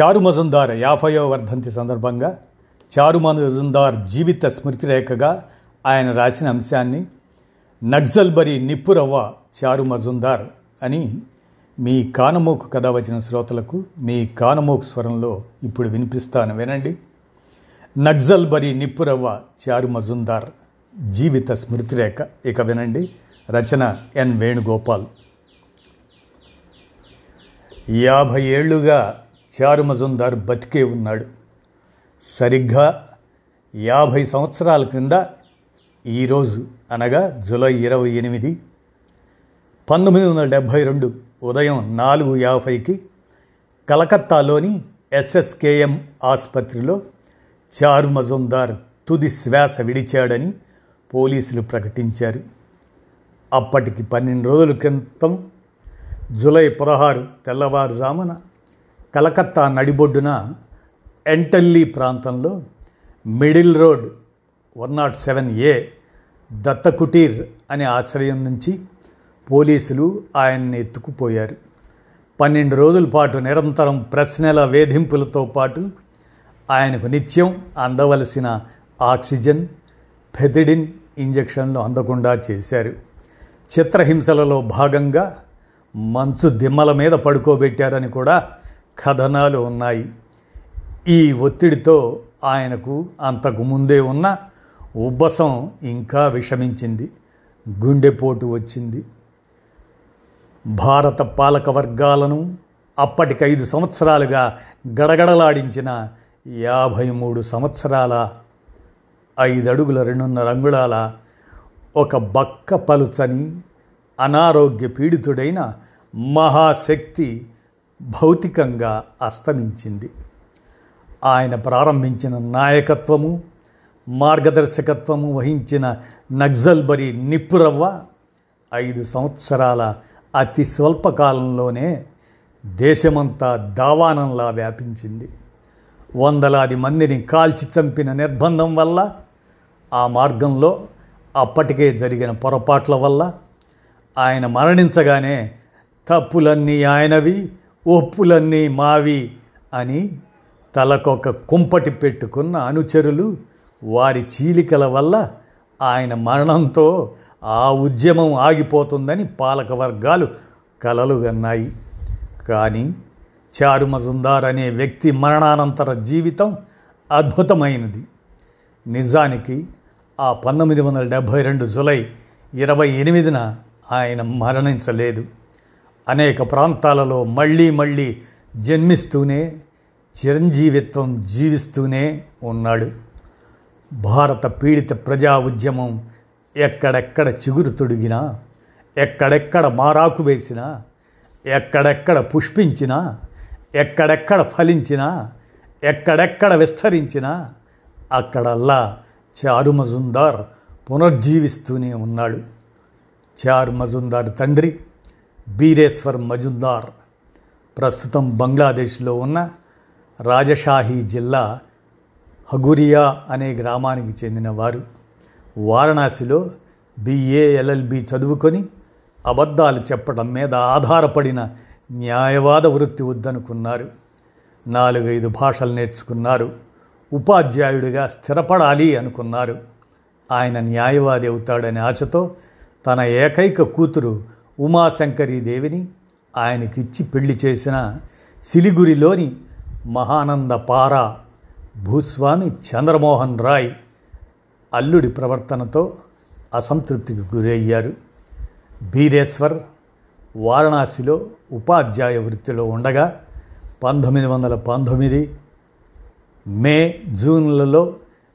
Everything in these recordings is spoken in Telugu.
చారు మజుందార్ యాభయో వర్ధంతి సందర్భంగా చారు మజుందార్ జీవిత స్మృతిరేఖగా ఆయన రాసిన అంశాన్ని నక్సల్బరి నిప్పురవ్వ చారు మజుందార్ అని మీ కానమోకు కథ వచ్చిన శ్రోతలకు మీ కానమోకు స్వరంలో ఇప్పుడు వినిపిస్తాను వినండి. నక్సల్బరి నిప్పురవ్వ చారు మజుందార్ జీవిత స్మృతిరేఖ. ఇక వినండి. రచన ఎన్ వేణుగోపాల్. యాభై ఏళ్ళుగా చారు మజుందార్ బతికే ఉన్నాడు. సరిగ్గా యాభై సంవత్సరాల క్రింద ఈరోజు అనగా జూలై ఇరవై ఎనిమిది పంతొమ్మిది వందల డెబ్భై రెండు ఉదయం నాలుగు యాభైకి కలకత్తాలోని ఎస్ఎస్కేఎం ఆసుపత్రిలో చారు మజుందార్ తుది శ్వాస విడిచాడని పోలీసులు ప్రకటించారు. అప్పటికి పన్నెండు రోజుల క్రితం జూలై పదహారు తెల్లవారుజామున కలకత్తా నడిబొడ్డున ఎంటల్లీ ప్రాంతంలో middle road one nought seven A Dattakutir అనే ఆశ్రయం నుంచి పోలీసులు ఆయన్ని ఎత్తుకుపోయారు. పన్నెండు రోజుల పాటు నిరంతరం ప్రశ్నల వేధింపులతో పాటు ఆయనకు నిత్యం అందవలసిన ఆక్సిజన్ ఫెథిడిన్ ఇంజక్షన్లు అందకుండా చేశారు. చిత్రహింసలలో భాగంగా మంచు దిమ్మల మీద పడుకోబెట్టారని కూడా కథనాలు ఉన్నాయి. ఈ ఒత్తిడితో ఆయనకు అంతకు ముందే ఉన్న ఉబ్బసం ఇంకా విషమించింది. గుండెపోటు వచ్చింది. భారత పాలక వర్గాలను అప్పటికి ఐదు సంవత్సరాలుగా గడగడలాడించిన యాభై మూడు సంవత్సరాల ఐదు అడుగుల రెండున్నర అంగుళాల ఒక బక్క పలుచని అనారోగ్య పీడితుడైన మహాశక్తి భౌతికంగా అస్తమించింది. ఆయన ప్రారంభించిన నాయకత్వము మార్గదర్శకత్వము వహించిన నక్సల్బరి నిప్పురవ్వ ఐదు సంవత్సరాల అతి స్వల్పకాలంలోనే దేశమంతా దావానంలా వ్యాపించింది. వందలాది మందిని కాల్చి చంపిన నిర్బంధం వల్ల ఆ మార్గంలో అప్పటికే జరిగిన పొరపాట్ల వల్ల ఆయన మరణించగానే తప్పులన్నీ ఆయనవి ఒప్పులన్నీ మావి అని తలకొక కుంపటి పెట్టుకున్న అనుచరులు వారి చీలికల వల్ల ఆయన మరణంతో ఆ ఉద్యమం ఆగిపోతుందని పాలక వర్గాలు కలలుగన్నాయి కానీ చారు మజుందార్ అనే వ్యక్తి మరణానంతర జీవితం అద్భుతమైనది. నిజానికి ఆ పంతొమ్మిది వందల డెబ్భై రెండు జులై ఇరవై ఎనిమిదిన ఆయన మరణించలేదు. అనేక ప్రాంతాలలో మళ్ళీ మళ్ళీ జన్మిస్తూనే చిరంజీవిత్వం జీవిస్తూనే ఉన్నాడు. భారత పీడిత ప్రజా ఉద్యమం ఎక్కడెక్కడ చిగురు తొడిగినా ఎక్కడెక్కడ మారాకు వేసినా ఎక్కడెక్కడ పుష్పించినా ఎక్కడెక్కడ ఫలించినా ఎక్కడెక్కడ విస్తరించినా అక్కడల్లా చారు మజుందార్ పునర్జీవిస్తూనే ఉన్నాడు. చారు మజుందార్ తండ్రి బీరేశ్వర్ మజుందార్. ప్రస్తుతం బంగ్లాదేశ్లో ఉన్న రాజషాహీ జిల్లా హగురియా అనే గ్రామానికి చెందిన వారు. వారణాసిలో బిఏ ఎల్ఎల్బి చదువుకొని అబద్ధాలు చెప్పడం మీద ఆధారపడిన న్యాయవాద వృత్తి వద్దనుకున్నారు. నాలుగైదు భాషలు నేర్చుకున్నారు. ఉపాధ్యాయుడిగా స్థిరపడాలి అనుకున్నారు. ఆయన న్యాయవాది అవుతాడనే ఆశతో తన ఏకైక కూతురు ఉమాశంకరీదేవిని ఆయనకిచ్చి పెళ్ళి చేసిన సిలిగురిలోని మహానంద పార భూస్వామి చంద్రమోహన్ రాయ్ అల్లుడి ప్రవర్తనతో అసంతృప్తికి గురయ్యారు. బీరేశ్వర్ వారణాసిలో ఉపాధ్యాయ వృత్తిలో ఉండగా పంతొమ్మిది వందల పంతొమ్మిది మే జూన్లలో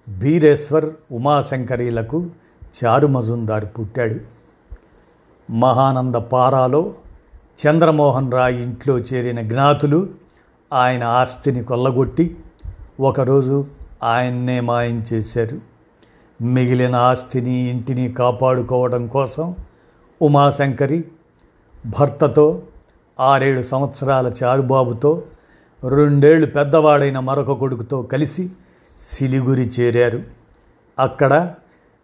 బీరేశ్వర్ ఉమాశంకరీలకు చారు మజుందార్ పుట్టాడు. మహానంద పారాలో చంద్రమోహన్ రాయ్ ఇంట్లో చేరిన జ్ఞాతులు ఆయన ఆస్తిని కొల్లగొట్టి ఒకరోజు ఆయన్నే మాయం చేశారు. మిగిలిన ఆస్తిని ఇంటిని కాపాడుకోవడం కోసం ఉమాశంకరి భర్తతో ఆరేడు సంవత్సరాల చారుబాబుతో రెండేళ్ళు పెద్దవాడైన మరొక కొడుకుతో కలిసి సిలిగురి చేరారు. అక్కడ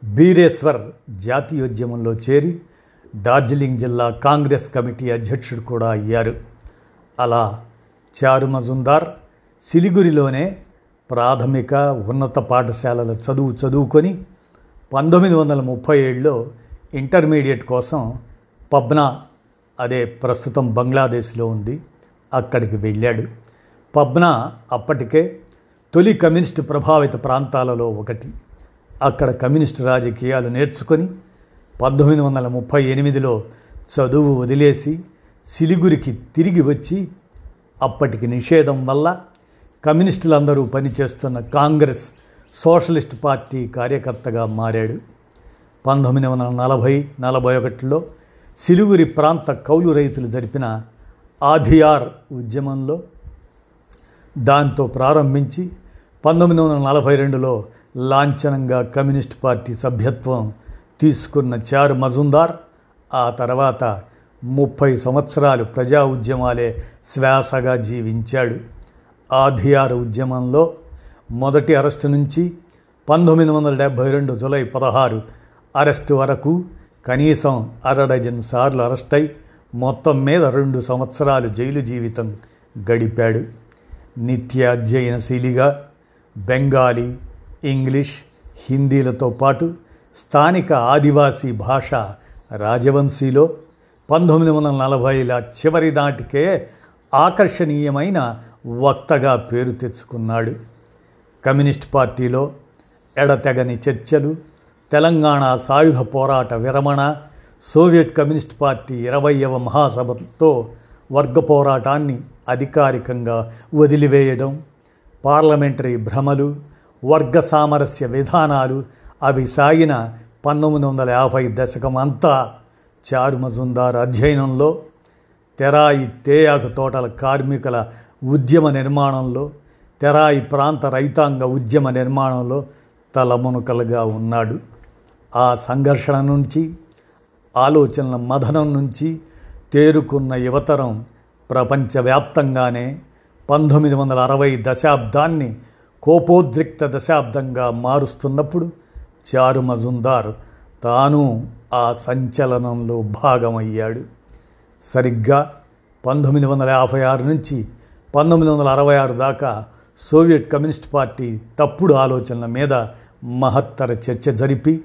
బీరేశ్వర్ జాతీయోద్యమంలో చేరి డార్జిలింగ్ జిల్లా కాంగ్రెస్ కమిటీ అధ్యక్షుడు కూడా అయ్యారు. అలా చారు మజుందార్ సిలిగురిలోనే ప్రాథమిక ఉన్నత పాఠశాలల చదువు చదువుకొని పంతొమ్మిది వందల ముప్పై ఏడులో ఇంటర్మీడియట్ కోసం పబ్నా అదే ప్రస్తుతం బంగ్లాదేశ్లో ఉంది అక్కడికి వెళ్ళాడు. పబ్నా అప్పటికే తొలి కమ్యూనిస్టు ప్రభావిత ప్రాంతాలలో ఒకటి. అక్కడ కమ్యూనిస్టు రాజకీయాలు నేర్చుకొని పంతొమ్మిది వందల ముప్పై ఎనిమిదిలో చదువు వదిలేసి సిలిగురికి తిరిగి వచ్చి అప్పటికి నిషేధం వల్ల కమ్యూనిస్టులందరూ పనిచేస్తున్న కాంగ్రెస్ సోషలిస్ట్ పార్టీ కార్యకర్తగా మారాడు. పంతొమ్మిది వందల నలభై నలభై ఒకటిలో సిలుగురి ప్రాంత కౌలు రైతులు జరిపిన ఆధియార్ ఉద్యమంలో దాంతో ప్రారంభించి పంతొమ్మిది వందల నలభై రెండులో లాంఛనంగా కమ్యూనిస్ట్ పార్టీ సభ్యత్వం తీసుకున్న చారు మజుందార్ ఆ తర్వాత ముప్పై సంవత్సరాలు ప్రజా ఉద్యమాలే శ్వాసగా జీవించాడు. ఆధియార్ ఉద్యమంలో మొదటి అరెస్టు నుంచి పంతొమ్మిది వందల డెబ్భై రెండు జులై పదహారు అరెస్టు వరకు కనీసం అరడజన్ సార్లు అరెస్ట్ అయి మొత్తం మీద రెండు సంవత్సరాలు జైలు జీవితం గడిపాడు. నిత్య అధ్యయనశీలిగా బెంగాలీ ఇంగ్లీష్ హిందీలతో పాటు స్థానిక ఆదివాసీ భాష రాజవంశీలో పంతొమ్మిది వందల నలభైల చివరి నాటికే ఆకర్షణీయమైన వక్తగా పేరు తెచ్చుకున్నాడు. కమ్యూనిస్ట్ పార్టీలో ఎడతెగని చర్చలు తెలంగాణ సాయుధ పోరాట విరమణ సోవియట్ కమ్యూనిస్ట్ పార్టీ ఇరవయవ మహాసభతో వర్గ పోరాటాన్ని అధికారికంగా వదిలివేయడం పార్లమెంటరీ భ్రమలు వర్గ సామరస్య విధానాలు అవి సాగిన పంతొమ్మిది వందల యాభై దశకం అంతా చారు మజుందార్ అధ్యయనంలో తెరాయి తేయాకు తోటల కార్మికుల ఉద్యమ నిర్మాణంలో తెరాయి ప్రాంత రైతాంగ ఉద్యమ నిర్మాణంలో తలమునకలుగా ఉన్నాడు. ఆ సంఘర్షణ నుంచి ఆలోచనల మథనం నుంచి తేరుకున్న యువతరం ప్రపంచవ్యాప్తంగానే పంతొమ్మిది వందల అరవై దశాబ్దాన్ని కోపోద్రిక్త దశాబ్దంగా మారుస్తున్నప్పుడు చారు మజుందార్ తాను ఆ సంచలనంలో భాగమయ్యాడు. సరిగ్గా పంతొమ్మిది వందల యాభై ఆరు నుంచి పంతొమ్మిది వందల అరవై ఆరు దాకా సోవియట్ కమ్యూనిస్ట్ పార్టీ తప్పుడు ఆలోచనల మీద మహత్తర చర్చ జరిపి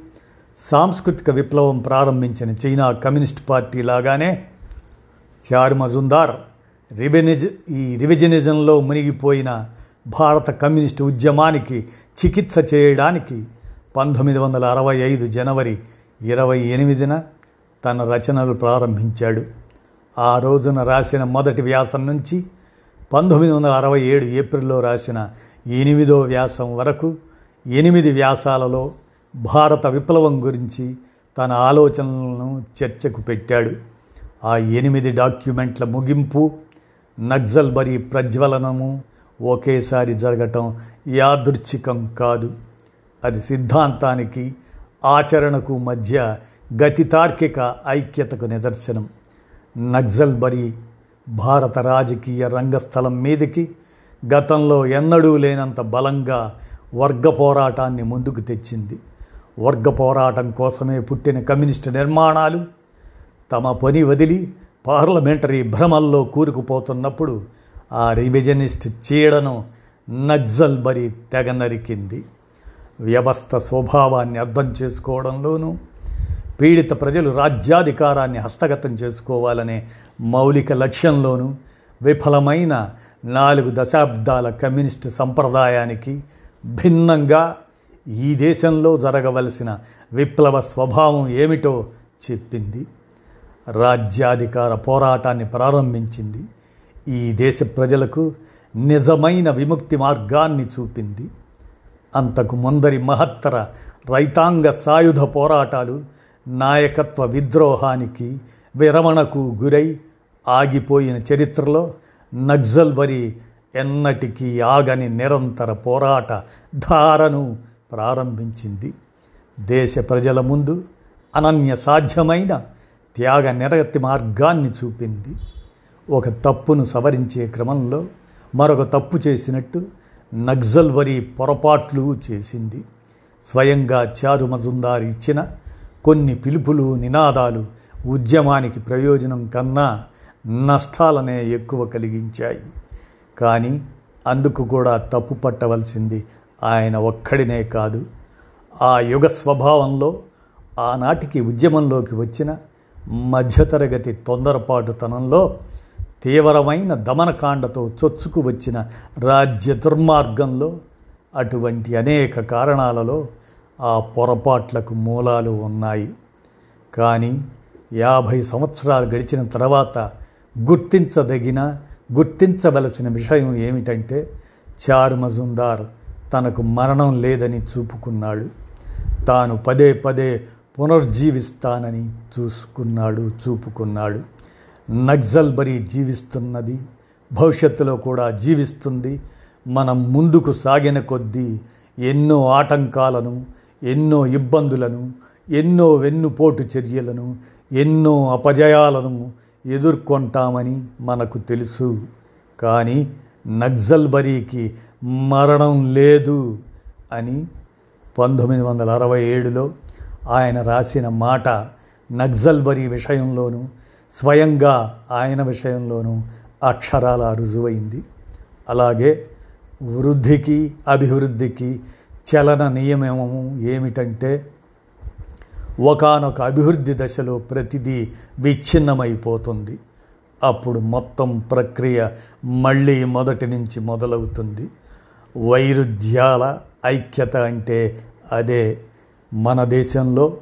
సాంస్కృతిక విప్లవం ప్రారంభించిన చైనా కమ్యూనిస్ట్ పార్టీ లాగానే చారు మజుందార్ రివెనిజ్ ఈ రివిజనిజంలో మునిగిపోయిన భారత కమ్యూనిస్టు ఉద్యమానికి చికిత్స చేయడానికి పంతొమ్మిది వందల అరవై ఐదు జనవరి ఇరవై ఎనిమిదిన తన రచనలు ప్రారంభించాడు. ఆ రోజున రాసిన మొదటి వ్యాసం నుంచి పంతొమ్మిది వందల అరవై ఏడు ఏప్రిల్లో రాసిన ఎనిమిదో వ్యాసం వరకు ఎనిమిది వ్యాసాలలో భారత విప్లవం గురించి తన ఆలోచనలను చర్చకు పెట్టాడు. ఆ ఎనిమిది డాక్యుమెంట్ల ముగింపు నక్సల్బరీ ప్రజ్వలనము ఒకేసారి జరగటం యాదృచ్ఛికం కాదు. అది సిద్ధాంతానికి ఆచరణకు మధ్య గతితార్కిక ఐక్యతకు నిదర్శనం. నక్సల్బరీ భారత రాజకీయ రంగస్థలం మీదకి గతంలో ఎన్నడూ లేనంత బలంగా వర్గ పోరాటాన్ని ముందుకు తెచ్చింది. వర్గ పోరాటం కోసమే పుట్టిన కమ్యూనిస్టు నిర్మాణాలు తమ పని వదిలి పార్లమెంటరీ భ్రమల్లో కూరుకుపోతున్నప్పుడు ఆ రివిజనిస్ట్ చీడను నక్సల్ బరి తెగ నరికింది. వ్యవస్థ స్వభావాన్ని అర్థం చేసుకోవడంలోనూ పీడిత ప్రజలు రాజ్యాధికారాన్ని హస్తగతం చేసుకోవాలనే మౌలిక లక్ష్యంలోనూ విఫలమైన నాలుగు దశాబ్దాల కమ్యూనిస్టు సంప్రదాయానికి భిన్నంగా ఈ దేశంలో జరగవలసిన విప్లవ స్వభావం ఏమిటో చెప్పింది. రాజ్యాధికార పోరాటాన్ని ప్రారంభించింది. ఈ దేశ ప్రజలకు నిజమైన విముక్తి మార్గాన్ని చూపింది. అంతకు ముందరి మహత్తర రైతాంగ సాయుధ పోరాటాలు నాయకత్వ విద్రోహానికి విరమణకు గురై ఆగిపోయిన చరిత్రలో నక్సల్బరీ ఎన్నటికీ ఆగని నిరంతర పోరాట ధారను ప్రారంభించింది. దేశ ప్రజల ముందు అనన్య సాధ్యమైన త్యాగ నిరగతి మార్గాన్ని చూపింది. ఒక తప్పును సవరించే క్రమంలో మరొక తప్పు చేసినట్టు నక్సల్వరి పొరపాట్లు చేసింది. స్వయంగా చారు మజుందార్ ఇచ్చిన కొన్ని పిలుపులు నినాదాలు ఉద్యమానికి ప్రయోజనం కన్నా నష్టాలనే ఎక్కువ కలిగించాయి. కానీ అందుకు కూడా తప్పు పట్టవలసింది ఆయన ఒక్కడినే కాదు. ఆ యుగ స్వభావంలో ఆనాటికి ఉద్యమంలోకి వచ్చిన మధ్యతరగతి తొందరపాటుతనంలో తీవ్రమైన దమనకాండతో చొచ్చుకు వచ్చిన రాజ్య దుర్మార్గంలో అటువంటి అనేక కారణాలలో ఆ పొరపాట్లకు మూలాలు ఉన్నాయి. కానీ యాభై సంవత్సరాలు గడిచిన తర్వాత గుర్తించదగిన గుర్తించవలసిన విషయం ఏమిటంటే చారు మజుందార్ తనకు మరణం లేదని చూపుకున్నాడు. తాను పదే పదే పునర్జీవిస్తానని చూసుకున్నాడు చూపుకున్నాడు. నక్సల్బరీ జీవిస్తున్నది భవిష్యత్తులో కూడా జీవిస్తుంది. మనం ముందుకు సాగిన కొద్దీ ఎన్నో ఆటంకాలను ఎన్నో ఇబ్బందులను ఎన్నో వెన్నుపోటు చర్యలను ఎన్నో అపజయాలను ఎదుర్కొంటామని మనకు తెలుసు. కానీ నక్సల్బరీకి మరణం లేదు అని పంతొమ్మిది వందల అరవై ఏడులో ఆయన రాసిన మాట నక్సల్బరీ విషయంలోనూ స్వయంగా ఆయన విషయంలోనూ అక్షరాల రుజువైంది. అలాగే వృద్ధికి అభివృద్ధికి చలన నియమము ఏమిటంటే ఒకనొక అభివృద్ధి దశలో ప్రతిదీ విచ్ఛిన్నమైపోతుంది. అప్పుడు మొత్తం ప్రక్రియ మళ్ళీ మొదటి నుంచి మొదలవుతుంది. వైరుధ్యాల ఐక్యత అంటే అదే. మన దేశంలో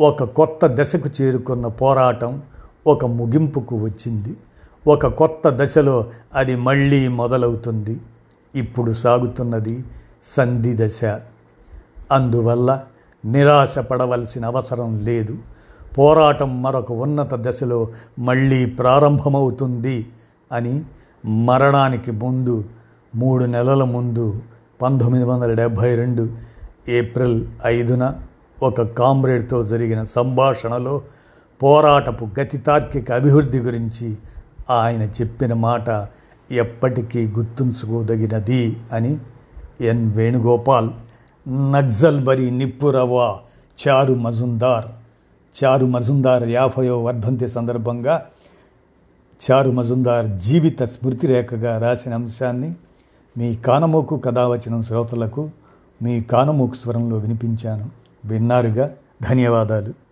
ఒక కొత్త దశకు చేరుకున్న పోరాటం ఒక ముగింపుకు వచ్చింది. ఒక కొత్త దశలో అది మళ్ళీ మొదలవుతుంది. ఇప్పుడు సాగుతున్నది సంధి దశ. అందువల్ల నిరాశ పడవలసిన అవసరం లేదు. పోరాటం మరొక ఉన్నత దశలో మళ్ళీ ప్రారంభమవుతుంది అని మరణానికి ముందు మూడు నెలల ముందు పంతొమ్మిది వందల డెబ్భై రెండు ఏప్రిల్ ఐదున ఒక కామ్రేడ్తో జరిగిన సంభాషణలో పోరాటపు గతి తార్కిక అభివృద్ధి గురించి ఆయన చెప్పిన మాట ఎప్పటికీ గుర్తుంచుకోదగినది అని ఎన్ వేణుగోపాల్ నక్సల్బరి నిప్పురవ చారు మజుందార్ చారు మజుందార్ యాభయో వర్ధంతి సందర్భంగా చారు మజుందార్ జీవిత స్మృతిరేఖగా రాసిన అంశాన్ని మీ కానమోకు కథావచనం శ్రోతలకు మీ కానమోకు స్వరంలో వినిపించాను. విన్నారుగా? ధన్యవాదాలు.